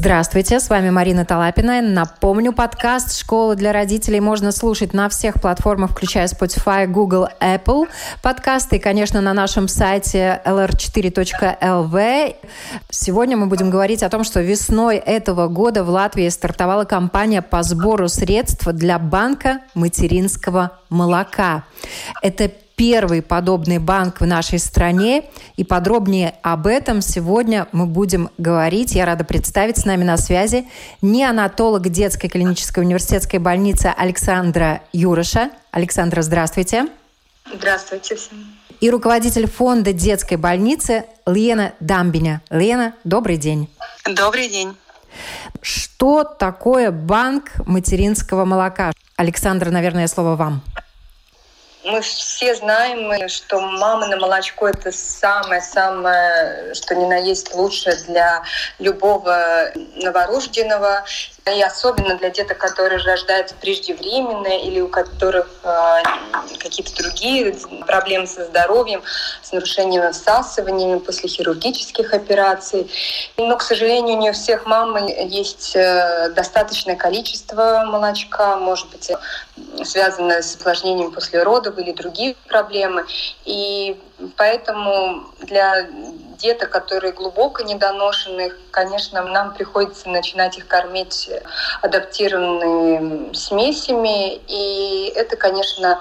Здравствуйте, с вами Марина Талапина. Напомню, подкаст «Школа для родителей» можно слушать на всех платформах, включая Spotify, Google, Apple. Подкасты и, конечно, на нашем сайте lr4.lv. Сегодня мы будем говорить о том, что весной этого года в Латвии стартовала кампания по сбору средств для банка материнского молока. Это первый подобный банк в нашей стране. И подробнее об этом сегодня мы будем говорить. Я рада представить с нами на связи неонатолог детской клинической университетской больницы Александра Юроша. Александра, здравствуйте. Здравствуйте всем. И руководитель фонда детской больницы Лена Дамбиня. Лена, добрый день. Добрый день. Что такое банк материнского молока? Александра, наверное, слово вам мы все знаем, что мама на молочко это самое-самое, что ни на есть лучшее для любого новорожденного. И особенно для деток, которые рождаются преждевременно или у которых э, какие-то другие проблемы со здоровьем, с нарушением всасываниями после хирургических операций. Но, к сожалению, не у всех мам есть э, достаточное количество молочка, может быть, связанное с осложнением после родов или другие проблемы. И поэтому для деток, которые глубоко недоношены, конечно, нам приходится начинать их кормить адаптированными смесями. И это, конечно,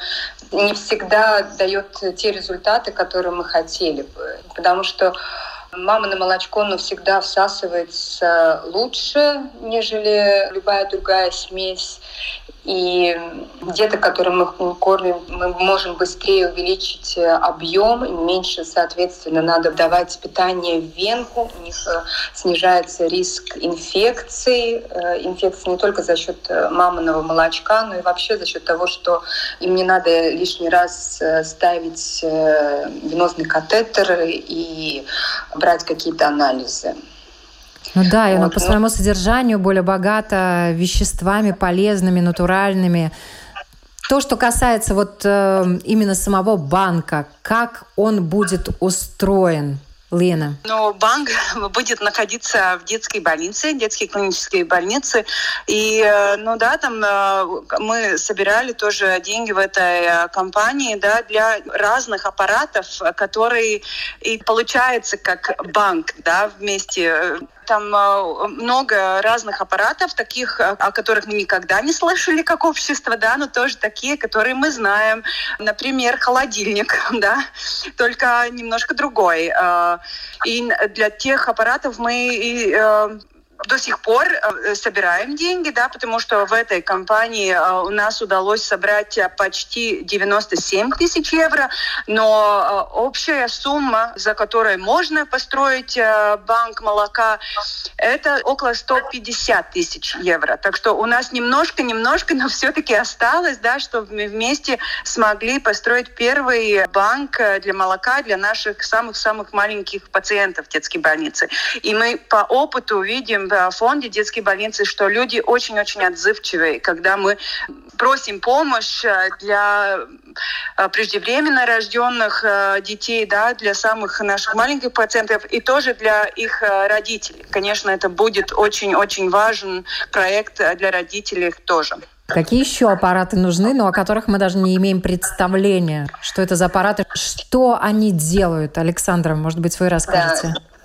не всегда дает те результаты, которые мы хотели бы. Потому что мама на молочко но всегда всасывается лучше, нежели любая другая смесь. И деток, которым мы кормим, мы можем быстрее увеличить э, объем, меньше, соответственно, надо давать питание в венку. У них э, снижается риск инфекций. Э, инфекции не только за счет маминого молочка, но и вообще за счет того, что им не надо лишний раз ставить венозный катетер и брать какие-то анализы. Ну да, и оно вот, по своему содержанию более богато веществами полезными, натуральными. То, что касается вот э, именно самого банка, как он будет устроен? Лена? Ну, банк будет находиться в детской больнице, детской клинической больнице. И, э, ну да, там э, мы собирали тоже деньги в этой э, компании, да, для разных аппаратов, которые и получается как банк, да, вместе там э, много разных аппаратов, таких, э, о которых мы никогда не слышали как общество, да, но тоже такие, которые мы знаем. Например, холодильник, да, только немножко другой. Э, и для тех аппаратов мы до сих пор э, собираем деньги, да, потому что в этой компании э, у нас удалось собрать э, почти 97 тысяч евро, но общая сумма, за которой можно построить банк молока, это около 150 тысяч евро. Так что у нас немножко-немножко, но все-таки осталось, да, чтобы мы вместе смогли построить первый банк для молока для наших самых-самых маленьких пациентов в детской больнице. И мы по опыту видим, в фонде детской больницы, что люди очень-очень отзывчивые, когда мы просим помощь э, для э, преждевременно рожденных э, детей, да, для самых наших маленьких пациентов и тоже для их родителей. Конечно, это будет очень-очень важен проект для родителей тоже. Какие еще аппараты нужны, но о которых мы даже не имеем представления? Что это за аппараты? Что они делают? Александра, может быть, вы расскажете? Да.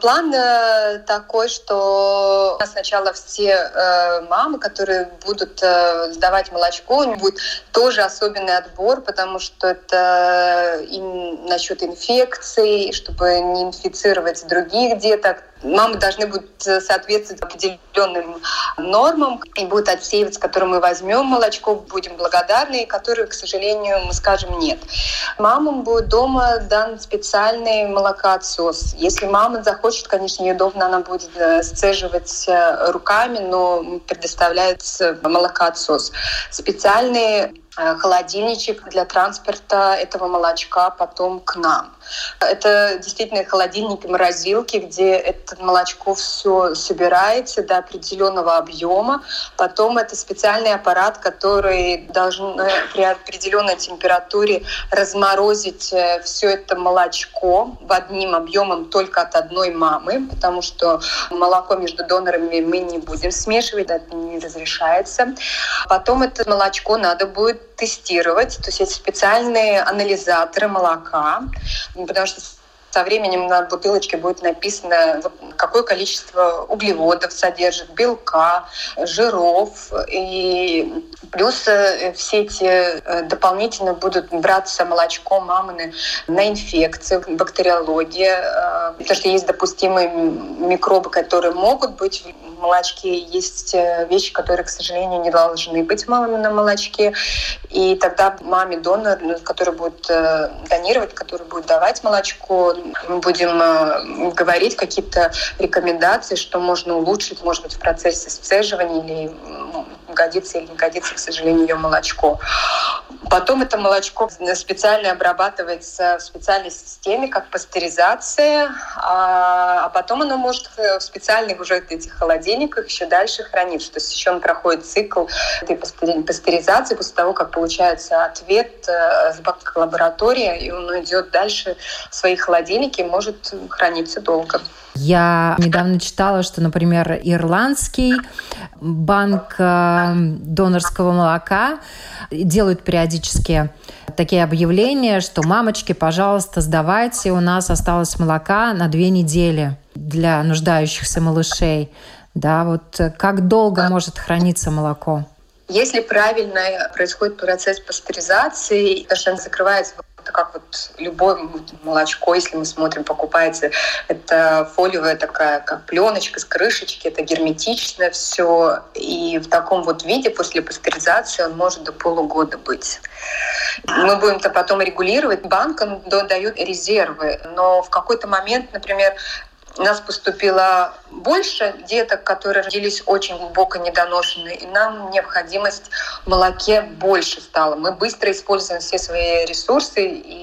План э, такой, что сначала все э, мамы, которые будут э, сдавать молочко, у них будет тоже особенный отбор, потому что это насчет инфекций, чтобы не инфицировать других деток мамы должны будут э, соответствовать определенным нормам и будут отсеивать, с которым мы возьмем молочко, будем благодарны, и которые, к сожалению, мы скажем нет. Мамам будет дома дан специальный молокоотсос. Если мама захочет, конечно, неудобно, она будет э, сцеживать э, руками, но предоставляется молокоотсос. Специальный Э, холодильничек для транспорта этого молочка потом к нам. Это действительно холодильники, морозилки, где это молочко все собирается до определенного объема. Потом это специальный аппарат, который должен э, при определенной температуре разморозить э, все это молочко в одним объемом только от одной мамы, потому что молоко между донорами мы не будем смешивать, это не разрешается. Потом это молочко надо будет тестировать. То есть есть специальные анализаторы молока, потому что со временем на бутылочке будет написано, какое количество углеводов содержит, белка, жиров. И плюс э, все эти э, дополнительно будут браться молочко мамы на инфекции, бактериология, э, потому что есть допустимые микробы, которые могут быть молочке, есть вещи, которые, к сожалению, не должны быть в мамином молочке. И тогда маме донор, который будет донировать, который будет давать молочко, мы будем э, говорить какие-то рекомендации, что можно улучшить, может быть, в процессе сцеживания или годится или не годится, к сожалению, ее молочко. Потом это молочко специально обрабатывается в специальной системе, как пастеризация, а, а потом оно может в специальных уже этих холодильниках еще дальше храниться. То есть еще он проходит цикл этой пастеризации после того, как получается ответ э, с лаборатории, и он идет дальше в свои холодильники и может храниться долго. Я недавно читала, что, например, ирландский банк э, донорского молока делают периодически такие объявления, что мамочки, пожалуйста, сдавайте, у нас осталось молока на две недели для нуждающихся малышей. Да, вот как долго может храниться молоко? Если правильно происходит процесс пастеризации, то что закрывается это как вот любое молочко, если мы смотрим, покупается, это фолиевая такая, как пленочка с крышечки, это герметично все. И в таком вот виде после пастеризации он может до полугода быть. Мы будем это потом регулировать. Банкам дают резервы, но в какой-то момент, например, у нас поступило больше деток, которые родились очень глубоко недоношенные, и нам необходимость в молоке больше стала. Мы быстро используем все свои ресурсы, и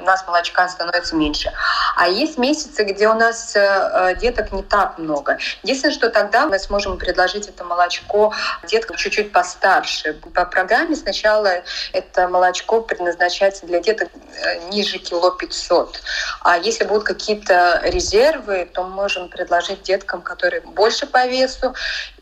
у нас молочка становится меньше. А есть месяцы, где у нас э, деток не так много. Единственное, что тогда мы сможем предложить это молочко деткам чуть-чуть постарше. По программе сначала это молочко предназначается для деток э, ниже кило 500. А если будут какие-то резервы, то мы можем предложить деткам, которые больше по весу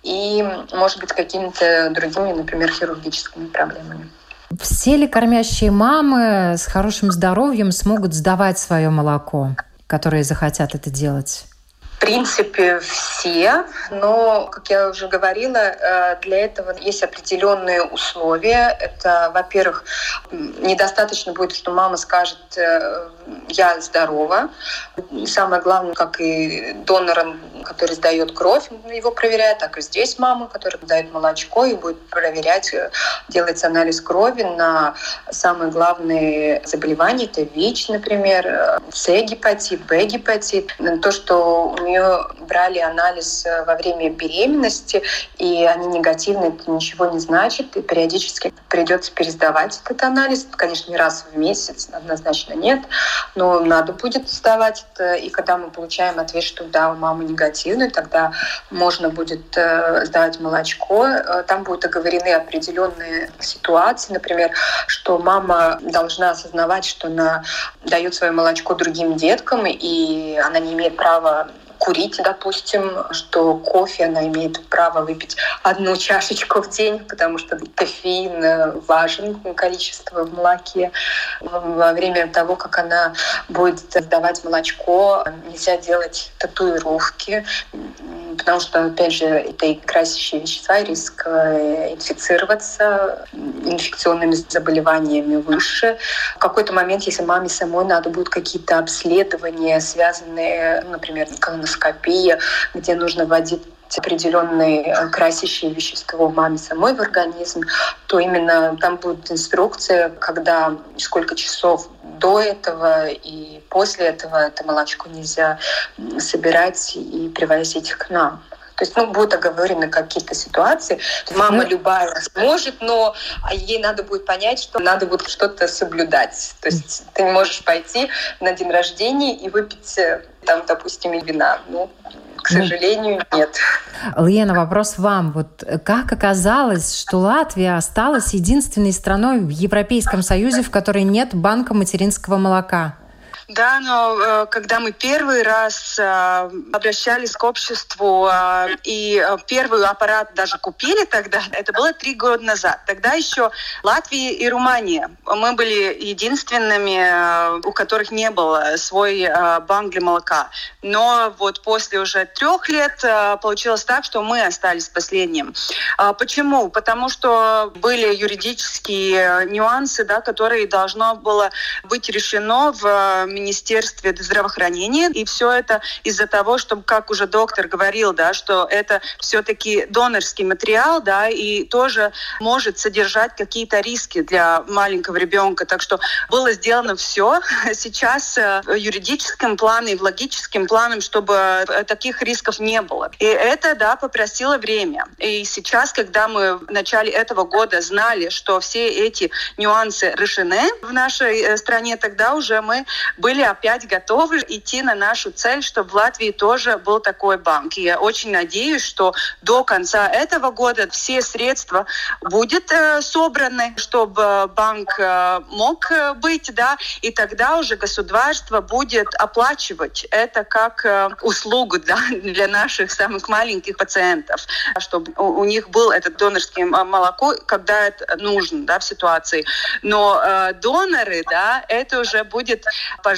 и, может быть, какими-то другими, например, хирургическими проблемами. Все ли кормящие мамы с хорошим здоровьем смогут сдавать свое молоко, которые захотят это делать? В принципе, все, но, как я уже говорила, э, для этого есть определенные условия. Это, во-первых, недостаточно будет, что мама скажет, э, я здорова. самое главное, как и донором, который сдает кровь, его проверяет, так и здесь мама, которая дает молочко и будет проверять, э, делается анализ крови на самые главные заболевания. Это ВИЧ, например, С-гепатит, Б-гепатит. То, что у нее брали анализ э, во время беременности, и они негативные, это ничего не значит, и периодически придется пересдавать этот анализ. Конечно, не раз в месяц, однозначно нет, но надо будет сдавать это. И когда мы получаем ответ, что да, у мамы негативный, тогда можно будет э, сдавать молочко. Э, там будут оговорены определенные ситуации, например, что мама должна осознавать, что она дает свое молочко другим деткам, и она не имеет права курить, допустим, что кофе она имеет право выпить одну чашечку в день, потому что кофеин э, важен, количество в молоке. Во время того, как она будет сдавать молочко, нельзя делать татуировки, потому что, опять же, это и красящие вещества, риск э, инфицироваться инфекционными заболеваниями выше. В какой-то момент, если маме самой надо будет какие-то обследования, связанные, например, колоноскопия, где нужно вводить определенные э, красящие вещество маме самой в организм, то именно там будет инструкция, когда сколько часов до этого и после этого это молочко нельзя собирать и привозить к нам. То есть, ну, будут оговорены какие-то ситуации. Мама любая сможет, но ей надо будет понять, что надо будет что-то соблюдать. То есть ты не можешь пойти на день рождения и выпить э, там, допустим, вина. Ну, к сожалению, нет. Лена, вопрос вам. Вот как оказалось, что Латвия осталась единственной страной в Европейском Союзе, в которой нет банка материнского молока? Да, но э, когда мы первый раз э, обращались к обществу э, и первый аппарат даже купили тогда, это было три года назад. Тогда еще Латвия и Румыния. Мы были единственными, у которых не было свой банк для молока. Но вот после уже трех лет получилось так, что мы остались последним. Почему? Потому что были юридические нюансы, да, которые должно было быть решено в Министерстве здравоохранения. И все это из-за того, что, как уже доктор говорил, да, что это все-таки донорский материал, да, и тоже может содержать какие-то риски для маленького ребенка. Так что было сделано все сейчас э, в юридическом плане и в логическом плане, чтобы э, таких рисков не было. И это, да, попросило время. И сейчас, когда мы в начале этого года знали, что все эти нюансы решены в нашей э, стране, тогда уже мы были опять готовы идти на нашу цель, чтобы в Латвии тоже был такой банк. И я очень надеюсь, что до конца этого года все средства будут э, собраны, чтобы банк э, мог э, быть, да, и тогда уже государство будет оплачивать это как э, услугу да, для наших самых маленьких пациентов, чтобы у, у них был этот донорский молоко, когда это нужно да, в ситуации. Но э, доноры, да, это уже будет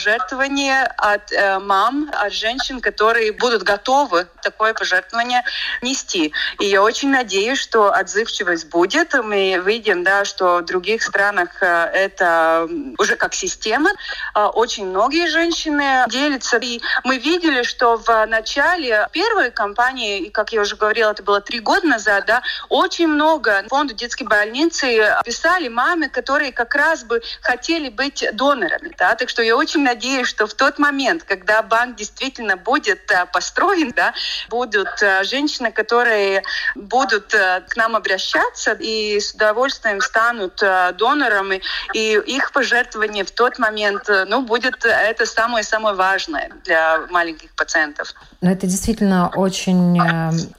пожертвование от э, мам, от женщин, которые будут готовы такое пожертвование нести. И я очень надеюсь, что отзывчивость будет. Мы видим, да, что в других странах э, это уже как система. Э, очень многие женщины делятся. И мы видели, что в начале первой кампании, и как я уже говорила, это было три года назад, да, очень много фонду детской больницы писали мамы, которые как раз бы хотели быть донорами. Да? Так что я очень надеюсь, что в тот момент, когда банк действительно будет э, построен, да, будут э, женщины, которые будут э, к нам обращаться и с удовольствием станут донорами, и их пожертвование в тот момент, ну, будет это самое-самое важное для маленьких пациентов. Но это действительно очень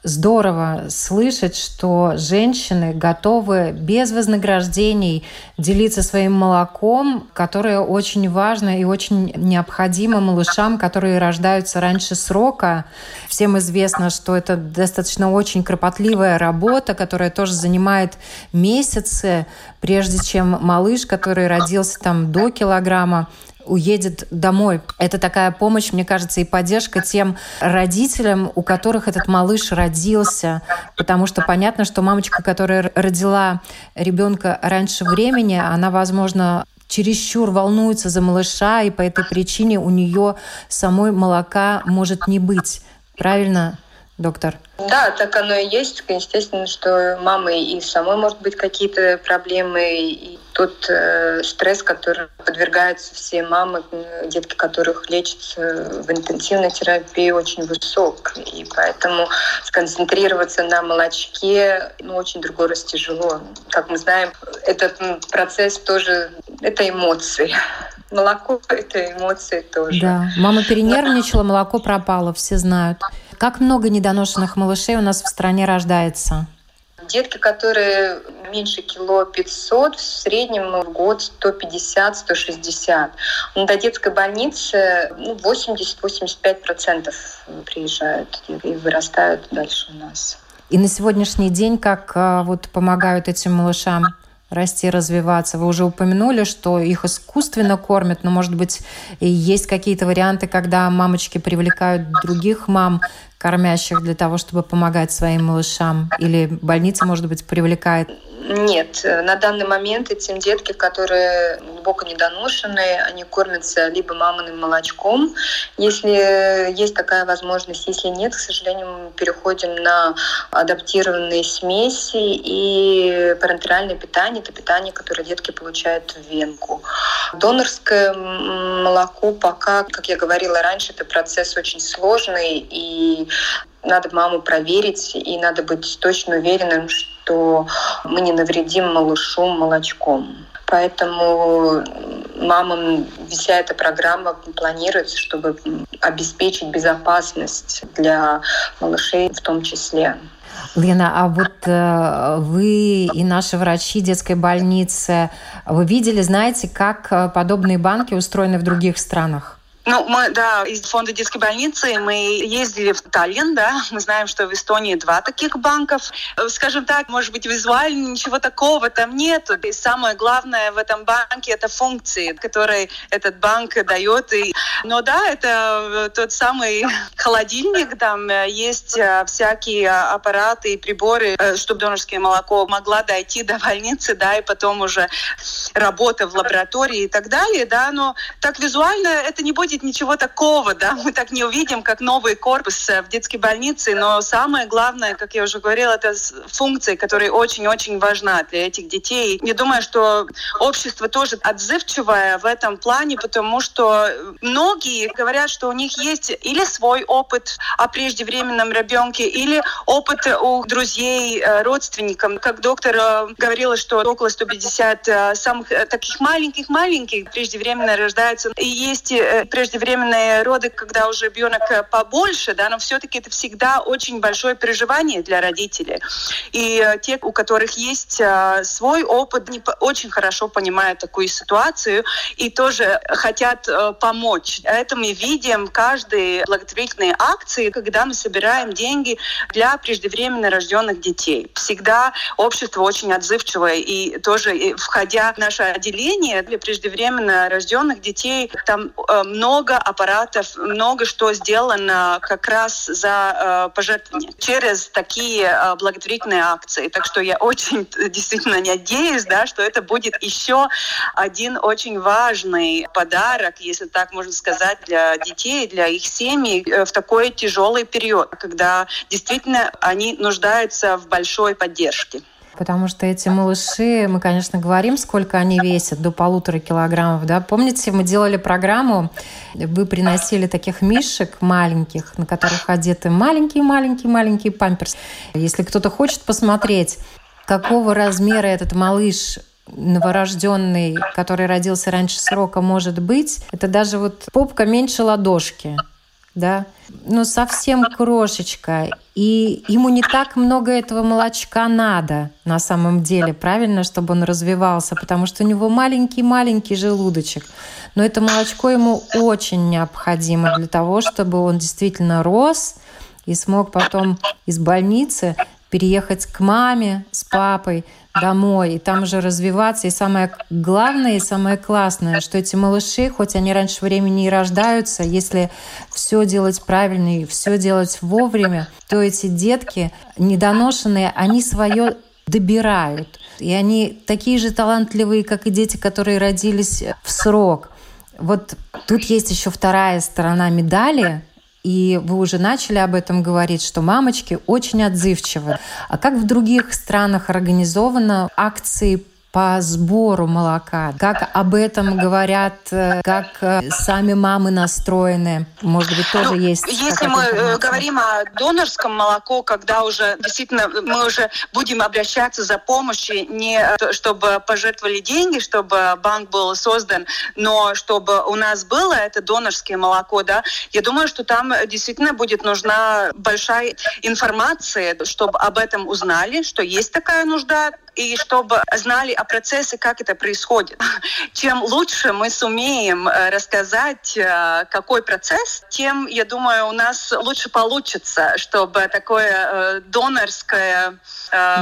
здорово слышать, что женщины готовы без вознаграждений делиться своим молоком, которое очень важно и очень необходимо малышам, которые рождаются раньше срока. Всем известно, что это достаточно очень кропотливая работа, которая тоже занимает месяцы, прежде чем малыш, который родился там до килограмма, уедет домой. Это такая помощь, мне кажется, и поддержка тем родителям, у которых этот малыш родился. Потому что понятно, что мамочка, которая родила ребенка раньше времени, она, возможно, чересчур волнуется за малыша, и по этой причине у нее самой молока может не быть. Правильно, доктор? Да, так оно и есть. Естественно, что мамы и самой может быть какие-то проблемы, и тот э, стресс, который подвергаются все мамы, детки которых лечатся в интенсивной терапии, очень высок. И поэтому сконцентрироваться на молочке ну, очень другой раз тяжело. Как мы знаем, этот процесс тоже — это эмоции. Молоко — это эмоции тоже. Да, мама перенервничала, молоко пропало, все знают. Как много недоношенных малышей у нас в стране рождается? Детки, которые меньше кило 500, в среднем в год 150-160. Но до детской больницы ну, 80-85% приезжают и вырастают дальше у нас. И на сегодняшний день как а, вот помогают этим малышам? расти, развиваться. Вы уже упомянули, что их искусственно кормят, но, может быть, есть какие-то варианты, когда мамочки привлекают других мам кормящих для того, чтобы помогать своим малышам? Или больница, может быть, привлекает нет, на данный момент этим детки, которые глубоко недоношенные, они кормятся либо маминым молочком, если есть такая возможность. Если нет, к сожалению, мы переходим на адаптированные смеси и парентеральное питание. Это питание, которое детки получают в венку. Донорское молоко пока, как я говорила раньше, это процесс очень сложный и надо маму проверить, и надо быть точно уверенным, что мы не навредим малышу молочком. Поэтому мамам вся эта программа планируется, чтобы обеспечить безопасность для малышей в том числе. Лена, а вот э, вы и наши врачи детской больницы, вы видели, знаете, как э, подобные банки устроены в других странах? Ну, мы, да, из фонда детской больницы мы ездили в Таллин, да, мы знаем, что в Эстонии два таких банков. Скажем так, может быть, визуально ничего такого там нету. И самое главное в этом банке — это функции, которые этот банк дает. И... Но да, это тот самый холодильник, там есть э, всякие аппараты и приборы, э, чтобы донорское молоко могло дойти до больницы, да, и потом уже работа в лаборатории и так далее, да, но так визуально это не будет будет ничего такого, да, мы так не увидим, как новый корпус э, в детской больнице, но самое главное, как я уже говорила, это функция, которая очень-очень важна для этих детей. Я думаю, что общество тоже отзывчивое в этом плане, потому что многие говорят, что у них есть или свой опыт о преждевременном ребенке, или опыт у друзей, э, родственников. Как доктор э, говорила, что около 150 самых таких маленьких-маленьких преждевременно рождаются. И есть преждевременные роды, когда уже ребенок э, побольше, да, но все-таки это всегда очень большое переживание для родителей. И э, те, у которых есть э, свой опыт, не очень хорошо понимают такую ситуацию и тоже хотят помочь. Это мы видим каждые благотворительные акции, когда мы собираем деньги для преждевременно рожденных детей. Всегда общество очень отзывчивое. И тоже, входя в наше отделение для преждевременно рожденных детей, там много много аппаратов, много что сделано как раз за э, пожертвования через такие э, благотворительные акции. Так что я очень действительно надеюсь, да, что это будет еще один очень важный подарок, если так можно сказать, для детей, для их семей э, в такой тяжелый период, когда действительно они нуждаются в большой поддержке. Потому что эти малыши, мы, конечно, говорим, сколько они весят, до полутора килограммов. Да? Помните, мы делали программу, вы приносили таких мишек маленьких, на которых одеты маленькие-маленькие-маленькие памперсы. Если кто-то хочет посмотреть, какого размера этот малыш новорожденный, который родился раньше срока, может быть, это даже вот попка меньше ладошки да, ну совсем крошечка, и ему не так много этого молочка надо на самом деле, правильно, чтобы он развивался, потому что у него маленький-маленький желудочек. Но это молочко ему очень необходимо для того, чтобы он действительно рос и смог потом из больницы переехать к маме с папой домой и там уже развиваться. И самое главное и самое классное, что эти малыши, хоть они раньше времени и рождаются, если все делать правильно и все делать вовремя, то эти детки недоношенные, они свое добирают. И они такие же талантливые, как и дети, которые родились в срок. Вот тут есть еще вторая сторона медали, и вы уже начали об этом говорить, что мамочки очень отзывчивы. А как в других странах организованы акции по сбору молока, как об этом говорят, э, как э, сами мамы настроены. Может быть, тоже ну, есть. Если мы э, информация? говорим о донорском молоко, когда уже действительно мы уже будем обращаться за помощью, не чтобы пожертвовали деньги, чтобы банк был создан, но чтобы у нас было это донорское молоко, да, я думаю, что там действительно будет нужна большая информация, чтобы об этом узнали, что есть такая нужда, и чтобы знали о процессе, как это происходит. Чем лучше мы сумеем э, рассказать, э, какой процесс, тем, я думаю, у нас лучше получится, чтобы такое э, донорское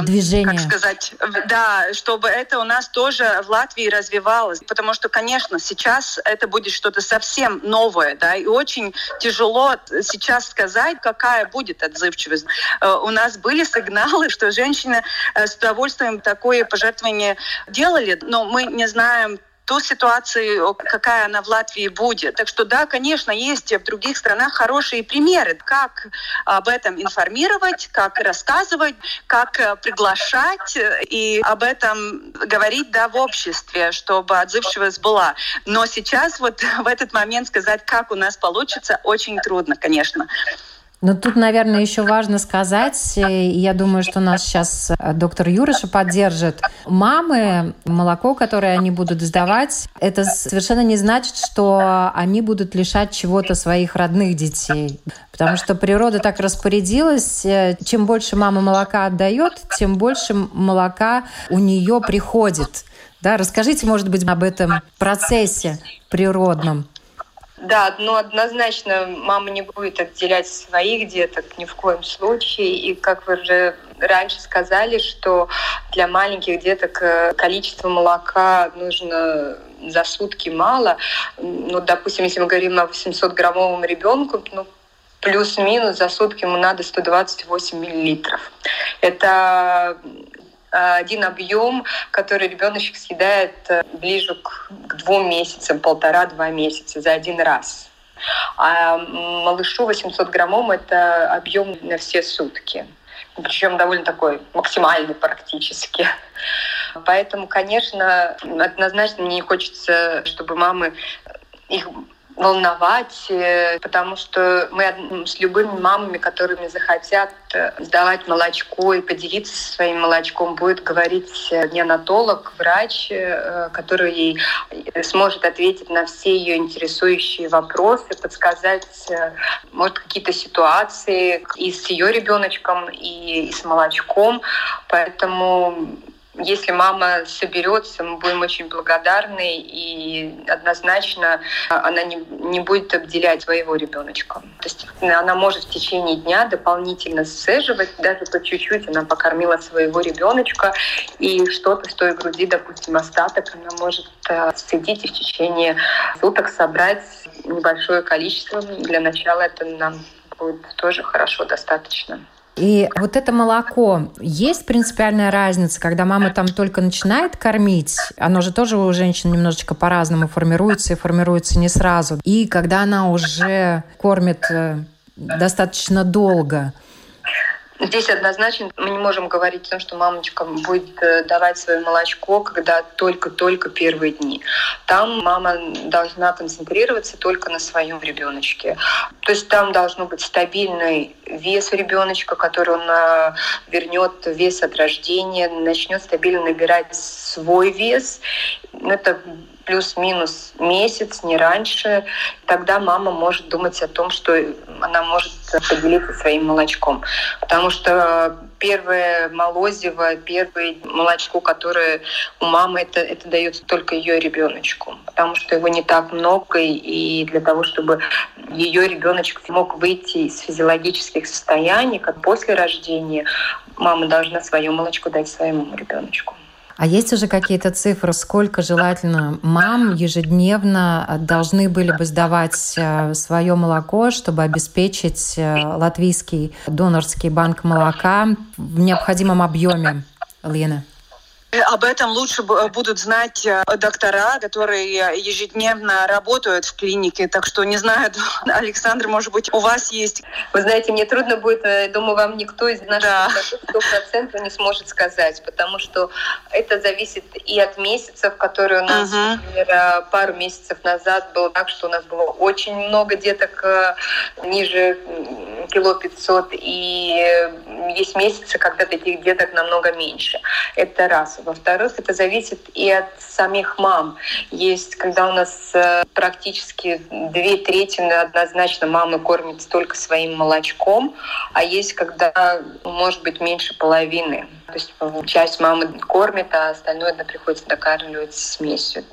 движение, как сказать, да, чтобы это у нас тоже в Латвии развивалось, потому что, конечно, сейчас это будет что-то совсем новое, да, и очень тяжело сейчас сказать, какая будет отзывчивость. У нас были сигналы, что женщины с удовольствием такое пожертвование делали, но мы не знаем ту ситуацию, какая она в Латвии будет. Так что да, конечно, есть в других странах хорошие примеры, как об этом информировать, как рассказывать, как э, приглашать и об этом говорить да, в обществе, чтобы отзывчивость была. Но сейчас вот в этот момент сказать, как у нас получится, очень трудно, конечно. Но тут, наверное, еще важно сказать, и я думаю, что нас сейчас э, доктор Юрыша поддержит. Мамы, молоко, которое они будут сдавать, это совершенно не значит, что они будут лишать чего-то своих родных детей. Потому что природа так распорядилась, э, чем больше мама молока отдает, тем больше молока у нее приходит. Да, расскажите, может быть, об этом процессе природном. Да, но однозначно мама не будет отделять своих деток ни в коем случае. И как вы уже раньше сказали, что для маленьких деток э, количество молока нужно за сутки мало. Ну, допустим, если мы говорим о 800-граммовом ребенку, ну, плюс-минус за сутки ему надо 128 миллилитров. Это Э, один объем, который ребеночек съедает э, ближе к, к двум месяцам, полтора-два месяца за один раз. А малышу 800 граммом – это объем на все сутки. Причем довольно такой максимальный практически. Поэтому, конечно, однозначно мне не хочется, чтобы мамы их волновать, э, потому что мы с любыми мамами, которыми захотят э, сдавать молочко и поделиться своим молочком, будет говорить э, неонатолог, врач, который ей сможет ответить на все ее интересующие вопросы, подсказать, может, какие-то ситуации и с ее ребеночком, и, и с молочком. Поэтому если мама соберется, мы будем очень благодарны, и однозначно она не, не будет обделять своего ребеночка. То есть она может в течение дня дополнительно сцеживать, даже по чуть-чуть она покормила своего ребеночка, и что-то с той груди, допустим, остаток она может э, сцедить и в течение суток собрать небольшое количество. Для начала это нам будет тоже хорошо достаточно. И вот это молоко, есть принципиальная разница, когда мама там только начинает кормить, оно же тоже у женщин немножечко по-разному формируется и формируется не сразу. И когда она уже кормит э, достаточно долго, Здесь однозначно мы не можем говорить о том, что мамочка будет э, давать свое молочко, когда только-только первые дни. Там мама должна концентрироваться только на своем ребеночке. То есть там должно быть стабильный вес ребеночка, который он э, вернет вес от рождения, начнет стабильно набирать свой вес. Это плюс-минус месяц, не раньше, тогда мама может думать о том, что она может поделиться своим молочком. Потому что первое молозиво, первое молочко, которое у мамы, это, это дается только ее ребеночку. Потому что его не так много, и для того, чтобы ее ребеночек мог выйти из физиологических состояний, как после рождения, мама должна свое молочко дать своему ребеночку. А есть уже какие-то цифры, сколько желательно мам ежедневно должны были бы сдавать э, свое молоко, чтобы обеспечить э, латвийский донорский банк молока в необходимом объеме? Лена. Об этом лучше будут знать э, доктора, которые ежедневно работают в клинике. Так что не знаю, Александр, может быть, у вас есть... Вы знаете, мне трудно будет, э, думаю, вам никто из наших сто процентов не сможет сказать, потому что это зависит и от месяцев, которые у нас, угу. например, э, пару месяцев назад было так, что у нас было очень много деток ниже кило 500, и есть месяцы, когда таких деток намного меньше. Это раз. Во-вторых, это зависит и от самих мам. Есть, когда у нас э, практически две трети однозначно мамы кормят только своим молочком, а есть, когда может быть меньше половины. То есть часть мамы кормит, а остальное это приходится докармливать смесью.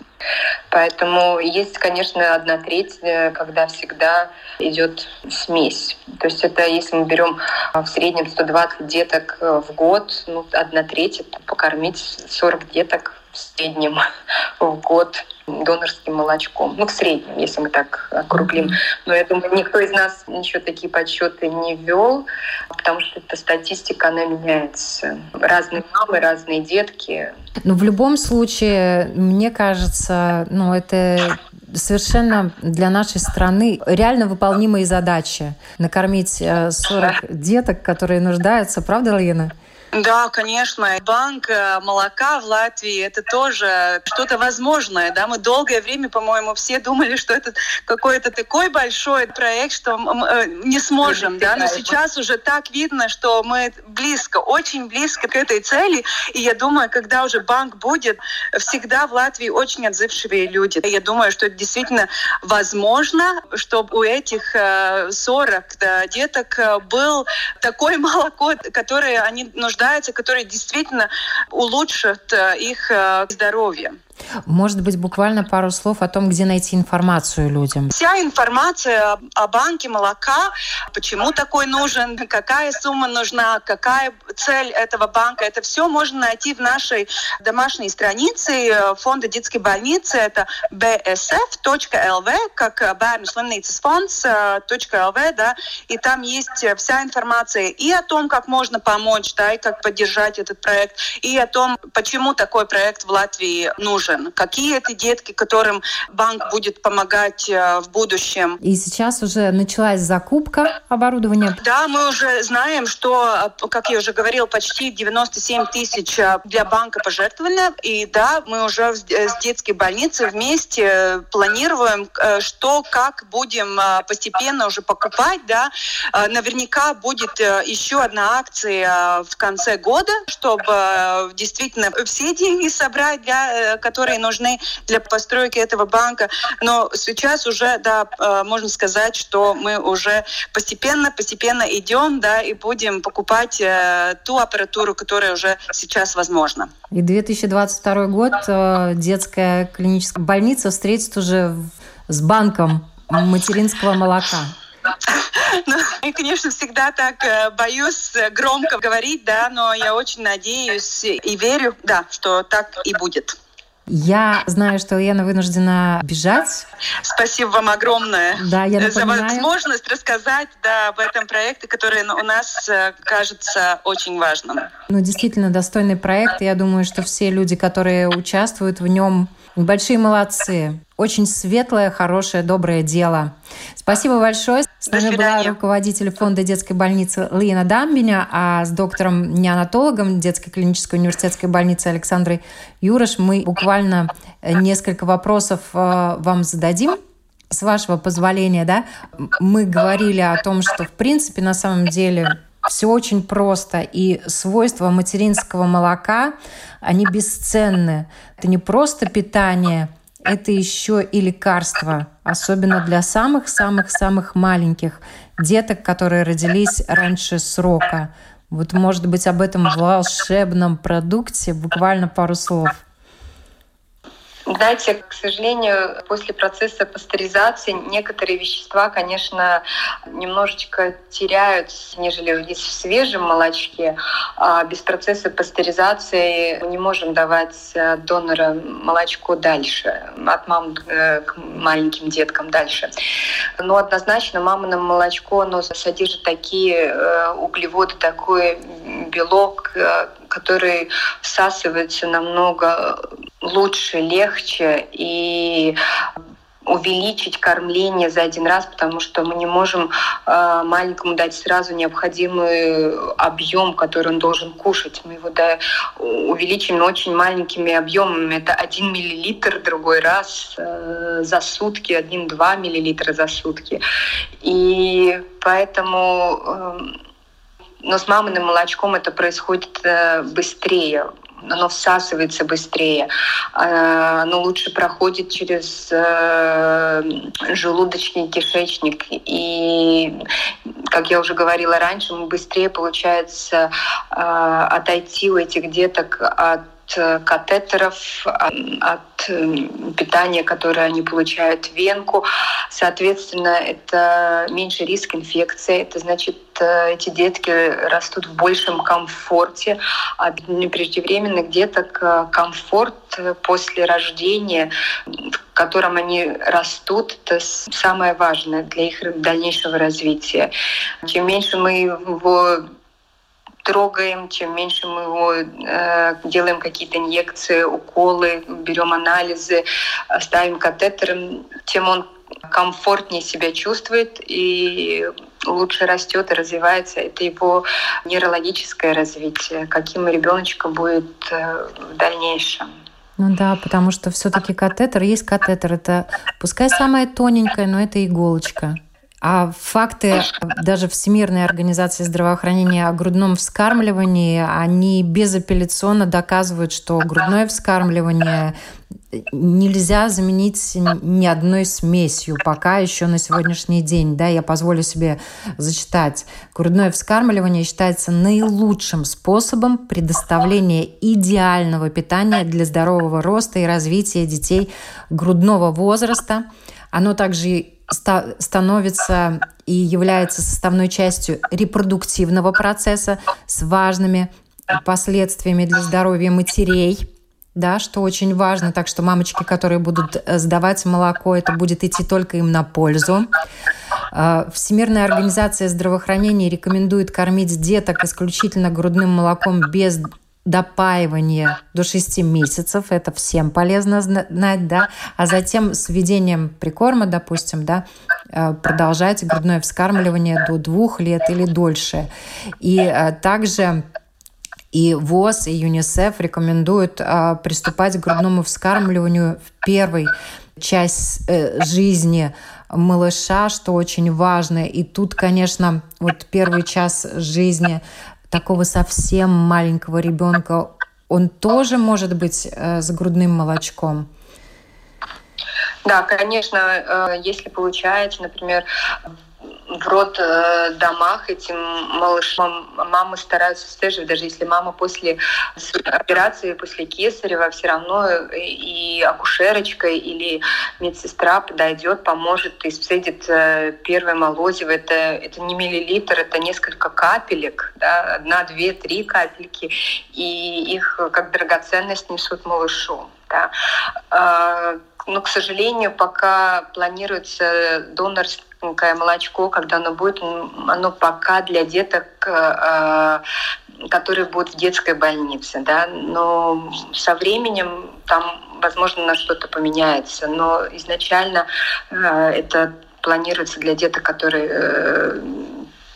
Поэтому есть, конечно, одна треть, э, когда всегда идет смесь. То есть это если мы берем э, в среднем 120 деток э, в год, ну, одна треть это покормить 40 деток в среднем в год донорским молочком. Ну, в среднем, если мы так округлим. Но я думаю, никто из нас ничего такие подсчеты не вел, потому что эта статистика, она меняется. Разные мамы, разные детки. Но в любом случае, мне кажется, ну, это совершенно для нашей страны реально выполнимые задачи. Накормить 40 э, деток, которые нуждаются. Правда, Лена? Да, конечно. Банк э, молока в Латвии это тоже что-то возможное. Да? Мы долгое время, по-моему, все думали, что это какой-то такой большой проект, что мы э, не сможем. Да? Но сейчас уже так видно, что мы близко, очень близко к этой цели. И я думаю, когда уже банк будет, всегда в Латвии очень отзывчивые люди. Я думаю, что это действительно возможно, чтобы у этих 40 э, да, деток был такое молоко, которое они нуждаются нуждаются, которые действительно улучшат э, их э, здоровье. Может быть, буквально пару слов о том, где найти информацию людям. Вся информация о банке молока, почему такой нужен, какая сумма нужна, какая цель этого банка, это все можно найти в нашей домашней странице э, фонда детской больницы. Это bsf.lv, как Bērnu slimnīcas фонд .lv, да, и там есть вся информация и о том, как можно помочь, да, и как поддержать этот проект, и о том, почему такой проект в Латвии нужен нужен, какие это детки, которым банк будет помогать э, в будущем. И сейчас уже началась закупка оборудования? Да, мы уже знаем, что, э, как я уже говорил, почти 97 тысяч э, для банка пожертвовано. И да, мы уже с детской больницей вместе планируем, что, как будем постепенно уже покупать. Да. Наверняка будет еще одна акция в конце года, чтобы действительно все деньги собрать, для, которые нужны для постройки этого банка. Но сейчас уже, да, э, можно сказать, что мы уже постепенно, постепенно идем, да, и будем покупать э, ту аппаратуру, которая уже сейчас возможна. И 2022 год э, детская клиническая больница встретит уже с банком материнского молока. Ну, и, конечно, всегда так боюсь громко говорить, да, но я очень надеюсь и верю, да, что так и будет. Я знаю, что Лена вынуждена бежать. Спасибо вам огромное да, я напоминаю. за возможность рассказать да, об этом проекте, который у нас э, кажется очень важным. Ну, действительно, достойный проект. Я думаю, что все люди, которые участвуют в нем, большие молодцы. Очень светлое, хорошее, доброе дело. Спасибо большое. С нами была руководитель фонда детской больницы Лина Дамбиня, а с доктором неонатологом детской клинической университетской больницы Александрой Юрош мы буквально э, несколько вопросов э, вам зададим. С вашего позволения, да, мы говорили о том, что в принципе на самом деле все очень просто, и свойства материнского молока, они бесценны. Это не просто питание, это еще и лекарство, особенно для самых-самых-самых маленьких деток, которые родились раньше срока. Вот, может быть, об этом волшебном продукте буквально пару слов. Знаете, к сожалению, после процесса пастеризации некоторые вещества, конечно, немножечко теряются, нежели в свежем молочке. А без процесса пастеризации мы не можем давать э, донора молочко дальше, от мам э, к маленьким деткам дальше. Но однозначно мамино молочко оно содержит такие э, углеводы, такой белок, который всасывается намного лучше, легче и увеличить кормление за один раз, потому что мы не можем э, маленькому дать сразу необходимый объем, который он должен кушать. Мы его да, увеличим очень маленькими объемами. Это один миллилитр другой раз э, за сутки, один-два миллилитра за сутки. И поэтому э, но с маминым молочком это происходит э, быстрее оно всасывается быстрее, э, оно лучше проходит через э, желудочный кишечник. И, как я уже говорила раньше, быстрее получается отойти у этих деток от Э, катетеров, от э, питания, которое они получают в венку. Соответственно, это меньше риск инфекции. Это значит, э, эти детки растут в большем комфорте. А преждевременных деток комфорт после рождения, в котором они растут, это самое важное для их дальнейшего развития. Чем меньше мы его трогаем, чем меньше мы его э, делаем какие-то инъекции, уколы, берем анализы, ставим катетер, тем он комфортнее себя чувствует и лучше растет и развивается, это его нейрологическое развитие, каким ребеночка будет э, в дальнейшем. Ну да, потому что все-таки катетер есть катетер. Это пускай самая тоненькая, но это иголочка. А факты даже Всемирной организации здравоохранения о грудном вскармливании, они безапелляционно доказывают, что грудное вскармливание нельзя заменить ни одной смесью пока еще на сегодняшний день. Да, я позволю себе зачитать. Грудное вскармливание считается наилучшим способом предоставления идеального питания для здорового роста и развития детей грудного возраста. Оно также становится и является составной частью репродуктивного процесса с важными последствиями для здоровья матерей, да, что очень важно. Так что мамочки, которые будут э, сдавать молоко, это будет идти только им на пользу. А, Всемирная организация здравоохранения рекомендует кормить деток исключительно грудным молоком без допаивание до 6 месяцев, это всем полезно знать, да, а затем с введением прикорма, допустим, да, э, продолжать грудное вскармливание до двух лет или дольше. И э, также и ВОЗ, и ЮНИСЕФ рекомендуют э, приступать к грудному вскармливанию в первой часть жизни малыша, что очень важно. И тут, конечно, вот первый час жизни такого совсем маленького ребенка, он тоже может быть э, с грудным молочком? Да, конечно, э, если получается, например, в роддомах э, этим малышам мамы стараются стеживать, даже если мама после операции, после кесарева, все равно и акушерочка или медсестра подойдет, поможет и сцедит э, первое молозиво. Это, это не миллилитр, это несколько капелек, да, одна, две, три капельки, и их как драгоценность несут малышу. Да. А, но, к сожалению, пока планируется донорство молочко, когда оно будет, оно пока для деток, э, которые будут в детской больнице, да, но со временем там, возможно, на что-то поменяется, но изначально э, это планируется для деток, которые э,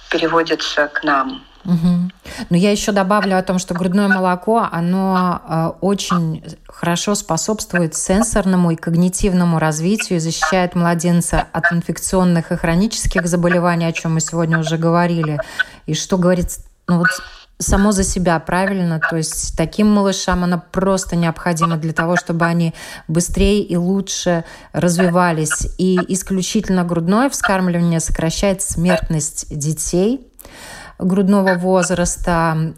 переводятся к нам. Угу. Но я еще добавлю о том, что грудное молоко, оно э, очень хорошо способствует сенсорному и когнитивному развитию защищает младенца от инфекционных и хронических заболеваний, о чем мы сегодня уже говорили. И что говорит ну, вот, само за себя правильно. То есть таким малышам оно просто необходимо для того, чтобы они быстрее и лучше развивались. И исключительно грудное вскармливание сокращает смертность детей грудного возраста.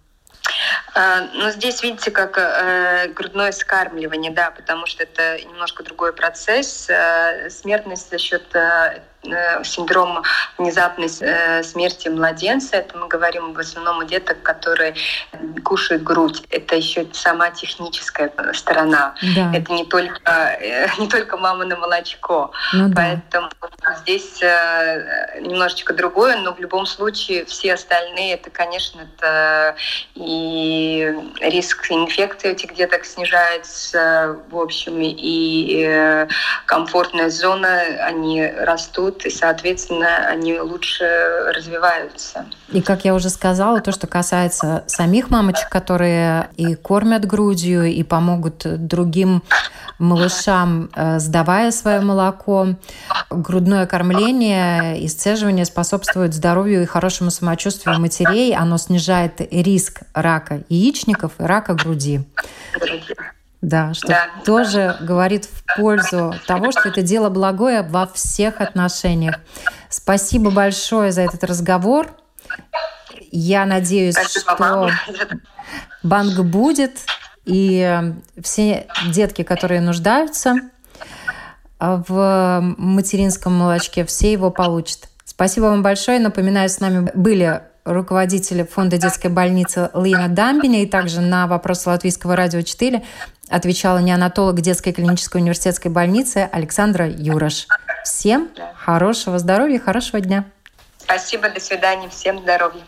А, ну, здесь видите, как э, грудное скармливание, да, потому что это немножко другой процесс. Э, смертность за счет э, синдром внезапной э, смерти младенца. Это мы говорим в основном о деток, которые кушают грудь. Это еще сама техническая сторона. Да. Это не только, э, не только мама на молочко. Ну, Поэтому да. здесь немножечко другое, но в любом случае все остальные, это, конечно, это и риск инфекции этих деток снижается, в общем, и комфортная зона, они растут растут, и, соответственно, они лучше развиваются. И, как я уже сказала, то, что касается самих мамочек, которые и кормят грудью, и помогут другим малышам, э, сдавая свое молоко, грудное кормление и сцеживание способствуют здоровью и хорошему самочувствию матерей. Оно снижает риск рака яичников и рака груди. Да, что да. тоже говорит в пользу того, что это дело благое во всех отношениях. Спасибо большое за этот разговор. Я надеюсь, Спасибо что вам. банк будет, и все детки, которые нуждаются в материнском молочке, все его получат. Спасибо вам большое. Напоминаю, с нами были руководитель фонда детской больницы Лина Дамбиня и также на вопрос Латвийского радио 4 отвечала неонатолог детской клинической университетской больницы Александра Юрош. Всем хорошего здоровья, хорошего дня. Спасибо, до свидания, всем здоровья.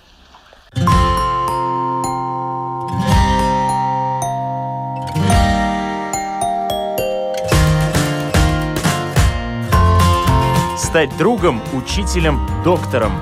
Стать другом, учителем, доктором.